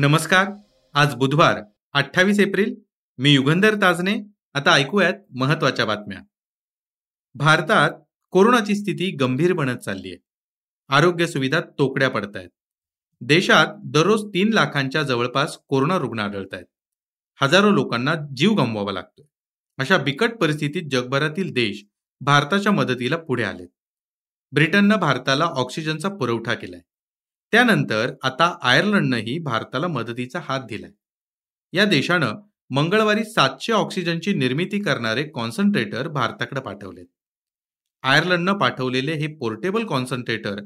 नमस्कार. आज बुधवार अठ्ठावीस एप्रिल. मी युगंधर ताजने. आता ऐकूयात महत्त्वाच्या बातम्या. भारतात कोरोनाची स्थिती गंभीर बनत चालली आहे आरोग्य सुविधा तोकड्या पडत आहेत देशात दररोज तीन लाखांच्या जवळपास कोरोना रुग्ण आढळत आहेत हजारो लोकांना जीव गमवावा लागतोय. अशा बिकट परिस्थितीत जगभरातील देश भारताच्या मदतीला पुढे आलेत. ब्रिटननं भारताला ऑक्सिजनचा पुरवठा केलाय. त्यानंतर आता आयर्लंडनंही भारताला मदतीचा हात दिलाय. या देशानं मंगळवारी सातशे ऑक्सिजनची निर्मिती करणारे कॉन्सन्ट्रेटर भारताकडे पाठवलेत. आयर्लंडनं पाठवलेले हे पोर्टेबल कॉन्सन्ट्रेटर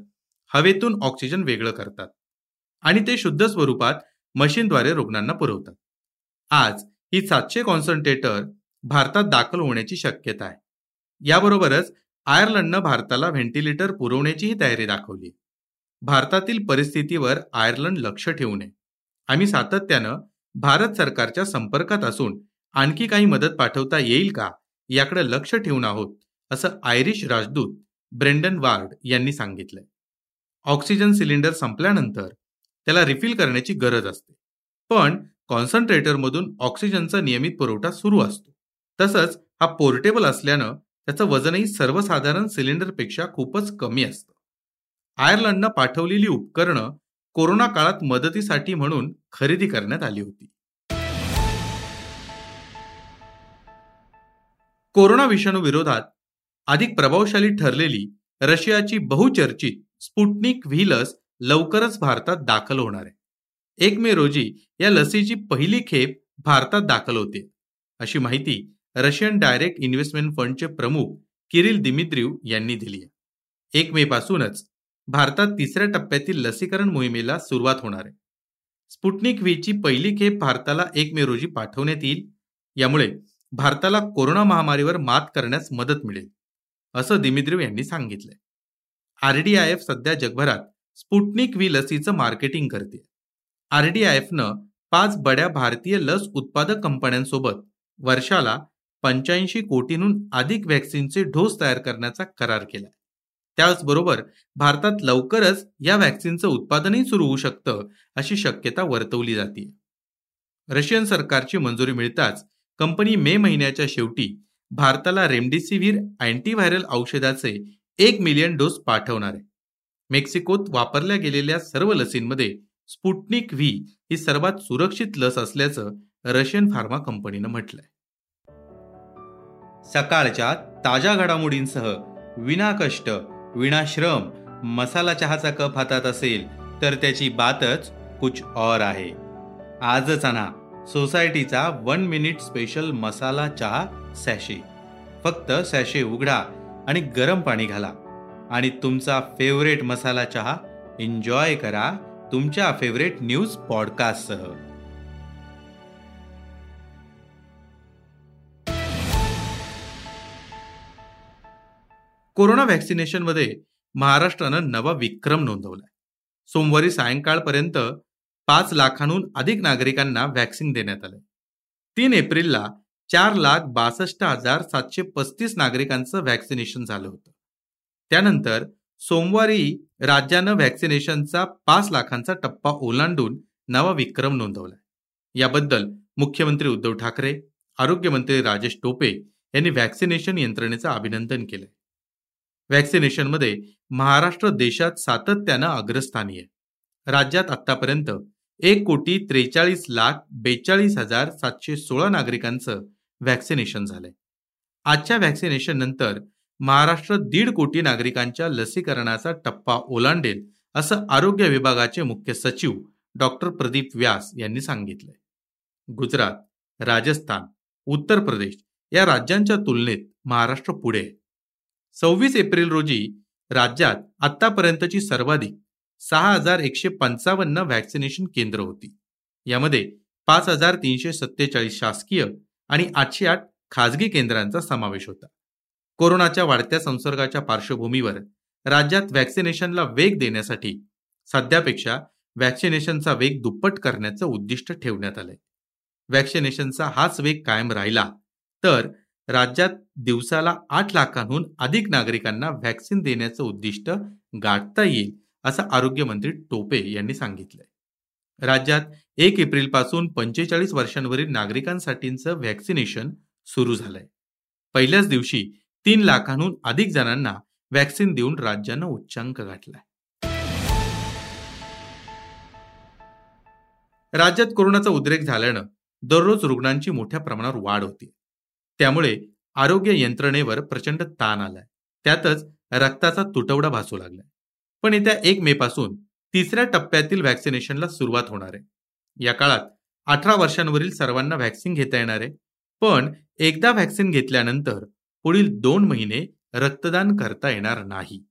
हवेतून ऑक्सिजन वेगळं करतात आणि ते शुद्ध स्वरूपात मशीनद्वारे रुग्णांना पुरवतात. आज ही सातशे कॉन्सन्ट्रेटर भारतात दाखल होण्याची शक्यता आहे. याबरोबरच आयर्लंडनं भारताला व्हेंटिलेटर पुरवण्याचीही तयारी दाखवली भारतातील परिस्थितीवर आयर्लंड लक्ष ठेवू नये. आम्ही सातत्यानं भारत सरकारच्या संपर्कात असून आणखी काही मदत पाठवता येईल का याकडे लक्ष ठेवून आहोत असं आयरिश राजदूत ब्रेंडन वार्ड यांनी सांगितलंय. ऑक्सिजन सिलेंडर संपल्यानंतर त्याला रिफिल करण्याची गरज असते. पण कॉन्सन्ट्रेटरमधून ऑक्सिजनचा नियमित पुरवठा सुरू असतो. तसंच हा पोर्टेबल असल्यानं त्याचं वजनही सर्वसाधारण सिलेंडरपेक्षा खूपच कमी असतं. आयर्लंडनं पाठवलेली उपकरणं कोरोना काळात मदतीसाठी म्हणून खरेदी करण्यात आली होती. कोरोना विषाणू विरोधात अधिक प्रभावशाली ठरलेली रशियाची बहुचर्चित स्पुटनिक व्ही लस लवकरच भारतात दाखल होणार आहे. एक मे रोजी या लसीची पहिली खेप भारतात दाखल होते. अशी माहिती रशियन डायरेक्ट इन्व्हेस्टमेंट फंडचे प्रमुख किरिल दिमित्रिव यांनी दिली आहे. एक मे पासूनच भारतात तिसऱ्या टप्प्यातील लसीकरण मोहिमेला सुरुवात होणार आहे. स्पुटनिक व्हीची पहिली खेप भारताला एक मे रोजी पाठवण्यात येईल. यामुळे भारताला कोरोना महामारीवर मात करण्यास मदत मिळेल असं दिमित्रिव यांनी सांगितलंय. आरडीआयएफ सध्या जगभरात स्पुटनिक व्ही लसीचं मार्केटिंग करते. आरडीआयएफनं पाच बड्या भारतीय लस उत्पादक कंपन्यांसोबत वर्षाला पंच्याऐंशी कोटींहून अधिक व्हॅक्सिनचे डोस तयार करण्याचा करार केलाय. त्याचबरोबर भारतात लवकरच या व्हॅक्सिनचं उत्पादनही सुरू होऊ शकतं अशी शक्यता वर्तवली जाते रशियन सरकारची मंजुरी मिळताच कंपनी मे महिन्याच्या शेवटी भारताला रेमडेसिव्हिर अँटीव्हायरल औषधाचे एक मिलियन डोस पाठवणार आहे. मेक्सिकोत वापरल्या गेलेल्या सर्व लसींमध्ये स्पुटनिक व्ही ही सर्वात सुरक्षित लस असल्याचं रशियन फार्मा कंपनीनं म्हटलंय. सकाळच्या ताज्या घडामोडींसह विनाकष्ट विणाश्रम मसाला चहाचा कप हातात असेल तर त्याची बातच कुछ और आहे. आजच आणा सोसायटीचा वन मिनिट स्पेशल मसाला चहा सॅशे. फक्त सॅशे उघडा आणि गरम पाणी घाला. आणि तुमचा फेवरेट मसाला चहा एन्जॉय करा तुमच्या फेवरेट न्यूज पॉडकास्टसह. कोरोना व्हॅक्सिनेशनमध्ये महाराष्ट्रानं नवा विक्रम नोंदवलाय. सोमवारी सायंकाळपर्यंत पाच लाखांहून अधिक नागरिकांना व्हॅक्सिन देण्यात आलंय. तीन एप्रिलला चार लाख बासष्ट हजार सातशे पस्तीस नागरिकांचं व्हॅक्सिनेशन झालं होतं. त्यानंतर सोमवारी राज्यानं व्हॅक्सिनेशनचा पाच लाखांचा टप्पा ओलांडून नवा विक्रम नोंदवलाय. याबद्दल मुख्यमंत्री उद्धव ठाकरे आरोग्यमंत्री राजेश टोपे यांनी व्हॅक्सिनेशन यंत्रणेचं अभिनंदन केलंय. व्हॅक्सिनेशनमध्ये महाराष्ट्र देशात सातत्यानं अग्रस्थानी आहे. राज्यात आतापर्यंत एक कोटी त्रेचाळीस लाख बेचाळीस हजार सातशे सोळा नागरिकांचं व्हॅक्सिनेशन झालंय. आजच्या व्हॅक्सिनेशन नंतर महाराष्ट्र दीड कोटी नागरिकांच्या लसीकरणाचा टप्पा ओलांडेल असं आरोग्य विभागाचे मुख्य सचिव डॉक्टर प्रदीप व्यास यांनी सांगितलंय. गुजरात राजस्थान उत्तर प्रदेश या राज्यांच्या तुलनेत महाराष्ट्र पुढे आहे. सव्वीस एप्रिल रोजी राज्यात आतापर्यंतची सर्वाधिक सहा हजार एकशे पंचावन्न व्हॅक्सिनेशन केंद्र होती. यामध्ये पाच हजार तीनशे सत्तेचाळीस शासकीय आणि आठशे आठ खाजगी केंद्रांचा समावेश होता. कोरोनाच्या वाढत्या संसर्गाच्या पार्श्वभूमीवर राज्यात व्हॅक्सिनेशनला वेग देण्यासाठी सध्यापेक्षा व्हॅक्सिनेशनचा वेग दुप्पट करण्याचं उद्दिष्ट ठेवण्यात आलंय. व्हॅक्सिनेशनचा हाच वेग कायम राहिला तर राज्यात दिवसाला आठ लाखांहून अधिक नागरिकांना व्हॅक्सिन देण्याचं उद्दिष्ट गाठता येईल असं आरोग्यमंत्री टोपे यांनी सांगितलंय. राज्यात एक एप्रिलपासून पंचेचाळीस वर्षांवरील नागरिकांसाठीचं व्हॅक्सिनेशन सुरू झालंय. पहिल्याच दिवशी तीन लाखांहून अधिक जणांना व्हॅक्सिन देऊन राज्यानं उच्चांक गाठलाय. राज्यात कोरोनाचा उद्रेक झाल्यानं दररोज रुग्णांची मोठ्या प्रमाणावर वाढ होती त्यामुळे आरोग्य यंत्रणेवर प्रचंड ताण आलाय. त्यातच रक्ताचा तुटवडा भासू लागलाय. पण येत्या एक मे पासून तिसऱ्या टप्प्यातील व्हॅक्सिनेशनला सुरुवात होणार आहे. या काळात अठरा वर्षांवरील सर्वांना व्हॅक्सिन घेता येणार आहे. पण एकदा व्हॅक्सिन घेतल्यानंतर पुढील दोन महिने रक्तदान करता येणार नाही.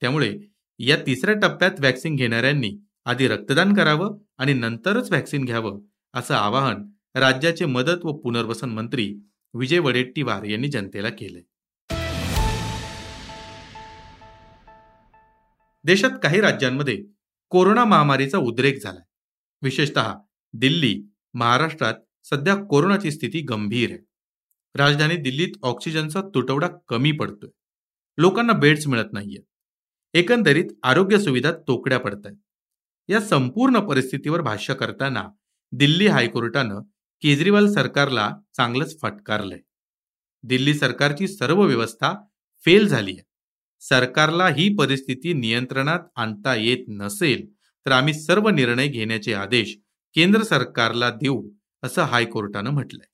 त्यामुळे या तिसऱ्या टप्प्यात व्हॅक्सिन घेणाऱ्यांनी आधी रक्तदान करावं आणि नंतरच व्हॅक्सिन घ्यावं असं आवाहन राज्याचे मदत व पुनर्वसन मंत्री विजय वडेट्टीवार यांनी जनतेला केलंय. देशात काही राज्यांमध्ये कोरोना महामारीचा उद्रेक झालाय. विशेषतः दिल्ली महाराष्ट्रात सध्या कोरोनाची स्थिती गंभीर आहे. राजधानी दिल्लीत ऑक्सिजनचा तुटवडा कमी पडतोय. लोकांना बेड्स मिळत नाहीयेत. एकंदरीत आरोग्य सुविधा तोकड्या पडत आहेत या संपूर्ण परिस्थितीवर भाष्य करताना दिल्ली हायकोर्टानं केजरीवाल सरकारला चांगलंच फटकारलंय. दिल्ली सरकारची सर्व व्यवस्था फेल झाली आहे. सरकारला ही परिस्थिती नियंत्रणात आणता येत नसेल तर आम्ही सर्व निर्णय घेण्याचे आदेश केंद्र सरकारला देऊ असं हायकोर्टानं म्हटलंय.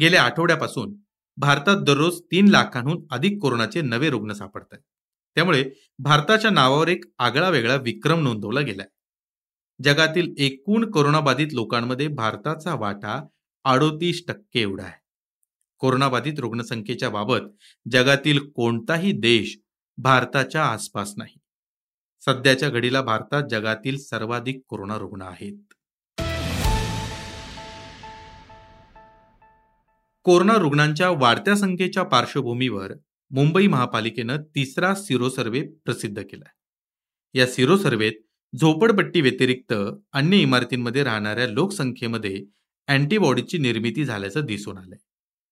गेल्या आठवड्यापासून भारतात दररोज तीन लाखांहून अधिक कोरोनाचे नवे रुग्ण सापडत आहेत त्यामुळे भारताच्या नावावर एक आगळा वेगळा विक्रम नोंदवला गेलाय. जगातील एकूण कोरोनाबाधित लोकांमध्ये भारताचा वाटा अडोतीस टक्के एवढा आहे. कोरोनाबाधित रुग्णसंख्येच्या बाबत जगातील कोणताही देश भारताच्या आसपास नाही. सध्याच्या घडीला भारतात जगातील सर्वाधिक कोरोना रुग्ण आहेत. कोरोना रुग्णांच्या वाढत्या संख्येच्या पार्श्वभूमीवर मुंबई महापालिकेनं तिसरा सिरो सर्वे प्रसिद्ध केला या सिरो सर्वेत झोपडपट्टी व्यतिरिक्त अन्य इमारतींमध्ये राहणाऱ्या लोकसंख्येमध्ये अँटीबॉडीची निर्मिती झाल्याचं दिसून आलंय.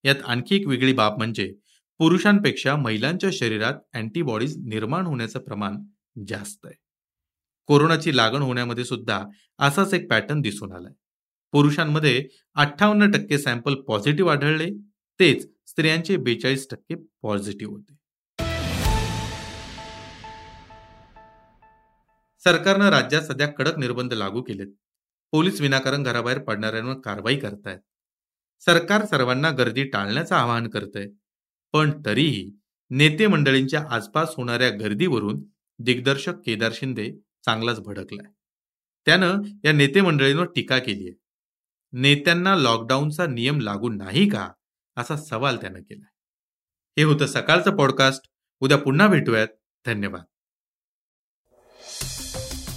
यात आणखी एक वेगळी बाब म्हणजे पुरुषांपेक्षा महिलांच्या शरीरात अँटीबॉडीज निर्माण होण्याचं प्रमाण जास्त आहे. कोरोनाची लागण होण्यामध्ये सुद्धा असाच एक पॅटर्न दिसून आलाय. पुरुषांमध्ये अठ्ठावन्न टक्के सॅम्पल पॉझिटिव्ह आढळले तेच स्त्रियांचे बेचाळीस टक्के पॉझिटिव्ह होते. सरकारनं राज्यात सध्या कडक निर्बंध लागू केलेत. पोलीस विनाकारण घराबाहेर पडणाऱ्यांवर कारवाई करतायत. सरकार सर्वांना गर्दी टाळण्याचं आवाहन करतंय. पण तरीही नेते मंडळींच्या आसपास होणाऱ्या गर्दीवरून दिग्दर्शक केदार शिंदे चांगलाच भडकलाय. त्यानं या नेते मंडळींवर टीका केली आहे. नेत्यांना लॉकडाऊनचा नियम लागू नाही का? असा सवाल त्यानं केला हे होतं सकाळचं पॉडकास्ट. उद्या पुन्हा भेटूयात. धन्यवाद.